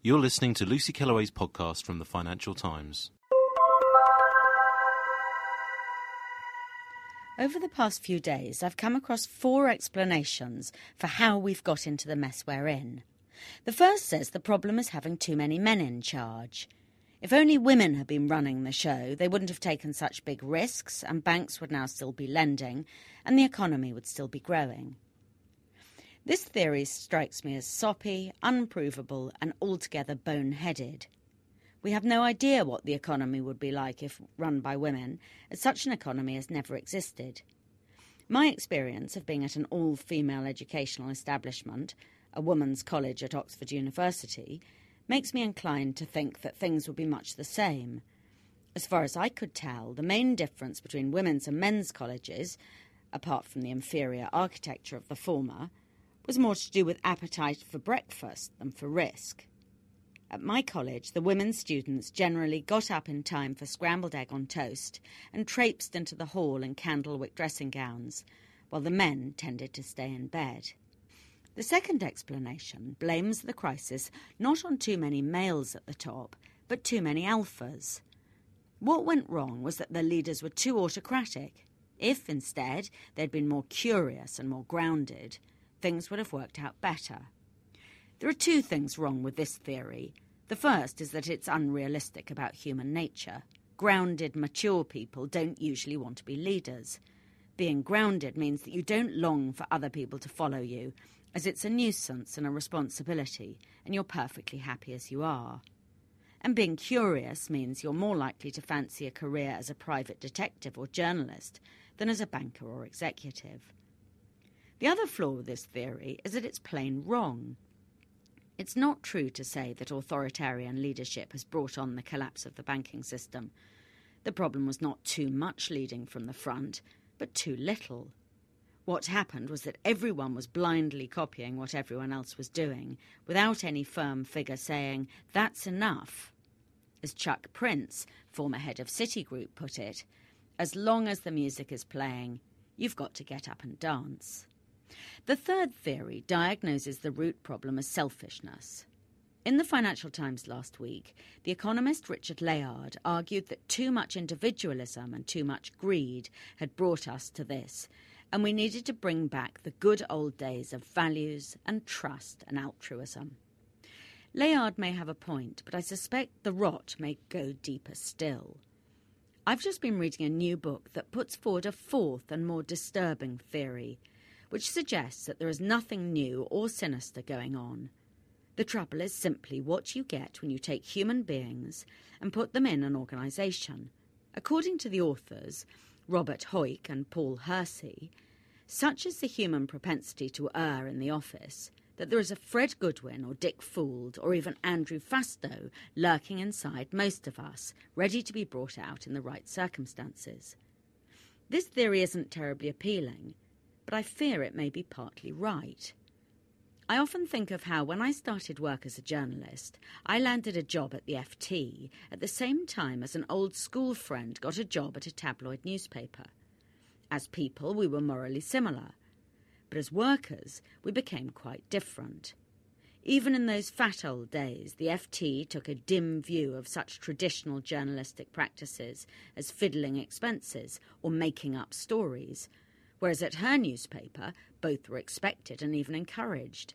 You're listening to Lucy Kellaway's podcast from the Financial Times. Over the past few days, I've come across four explanations for how we've got into the mess we're in. The first says the problem is having too many men in charge. If only women had been running the show, they wouldn't have taken such big risks, and banks would now still be lending, and the economy would still be growing. This theory strikes me as soppy, unprovable, and altogether boneheaded. We have no idea what the economy would be like if run by women, as such an economy has never existed. My experience of being at an all female educational establishment, a woman's college at Oxford University, makes me inclined to think that things would be much the same. As far as I could tell, the main difference between women's and men's colleges, apart from the inferior architecture of the former, was more to do with appetite for breakfast than for risk. At my college, the women students generally got up in time for scrambled egg on toast and traipsed into the hall in candlewick dressing gowns, while the men tended to stay in bed. The second explanation blames the crisis not on too many males at the top, but too many alphas. What went wrong was that the leaders were too autocratic. If, instead, they'd been more curious and more grounded, things would have worked out better. There are two things wrong with this theory. The first is that it's unrealistic about human nature. Grounded, mature people don't usually want to be leaders. Being grounded means that you don't long for other people to follow you, as it's a nuisance and a responsibility, and you're perfectly happy as you are. And being curious means you're more likely to fancy a career as a private detective or journalist than as a banker or executive. The other flaw with this theory is that it's plain wrong. It's not true to say that authoritarian leadership has brought on the collapse of the banking system. The problem was not too much leading from the front, but too little. What happened was that everyone was blindly copying what everyone else was doing, without any firm figure saying, that's enough. As Chuck Prince, former head of Citigroup, put it, as long as the music is playing, you've got to get up and dance. The third theory diagnoses the root problem as selfishness. In the Financial Times last week, the economist Richard Layard argued that too much individualism and too much greed had brought us to this, and we needed to bring back the good old days of values and trust and altruism. Layard may have a point, but I suspect the rot may go deeper still. I've just been reading a new book that puts forward a fourth and more disturbing theory which suggests that there is nothing new or sinister going on. The trouble is simply what you get when you take human beings and put them in an organisation. According to the authors, Robert Hoyk and Paul Hersey, such is the human propensity to err in the office that there is a Fred Goodwin or Dick Fuld or even Andrew Fastow lurking inside most of us, ready to be brought out in the right circumstances. This theory isn't terribly appealing, but I fear it may be partly right. I often think of how, when I started work as a journalist, I landed a job at the FT at the same time as an old school friend got a job at a tabloid newspaper. As people, we were morally similar, but as workers, we became quite different. Even in those fat old days, the FT took a dim view of such traditional journalistic practices as fiddling expenses or making up stories whereas at her newspaper, both were expected and even encouraged.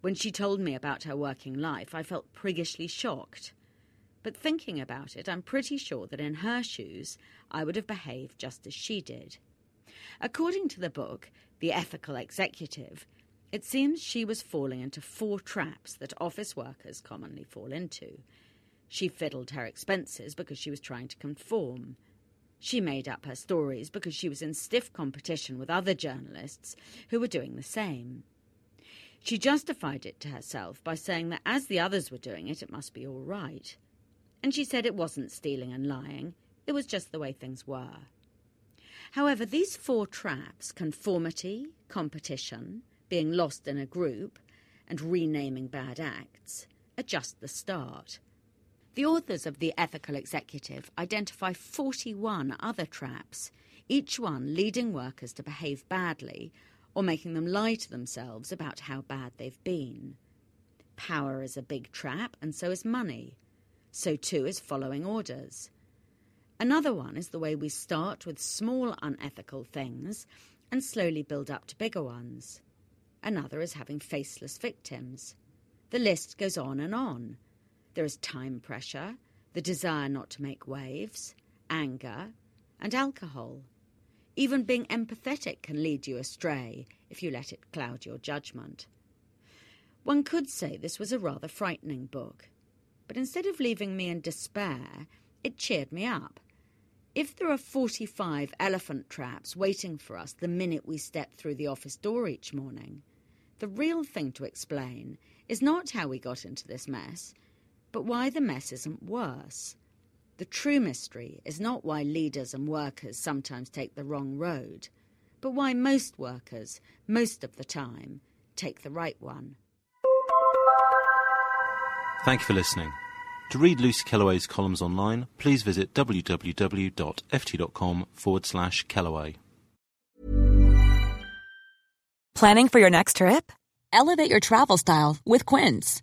When she told me about her working life, I felt priggishly shocked. But thinking about it, I'm pretty sure that in her shoes, I would have behaved just as she did. According to the book, The Ethical Executive, it seems she was falling into four traps that office workers commonly fall into. She fiddled her expenses because she was trying to conform. She made up her stories because she was in stiff competition with other journalists who were doing the same. She justified it to herself by saying that as the others were doing it, it must be all right. And she said it wasn't stealing and lying, it was just the way things were. However, these four traps conformity, competition, being lost in a group, and renaming bad acts are just the start. The authors of The Ethical Executive identify 41 other traps, each one leading workers to behave badly or making them lie to themselves about how bad they've been. Power is a big trap, and so is money. So too is following orders. Another one is the way we start with small unethical things and slowly build up to bigger ones. Another is having faceless victims. The list goes on and on. There is time pressure, the desire not to make waves, anger, and alcohol. Even being empathetic can lead you astray if you let it cloud your judgment. One could say this was a rather frightening book, but instead of leaving me in despair, it cheered me up. If there are 45 elephant traps waiting for us the minute we step through the office door each morning, the real thing to explain is not how we got into this mess, but why the mess isn't worse. The true mystery is not why leaders and workers sometimes take the wrong road, but why most workers, most of the time, take the right one. Thank you for listening. To read Lucy Kellaway's columns online, please visit www.ft.com forward slash Kellaway. Planning for your next trip? Elevate your travel style with Quince.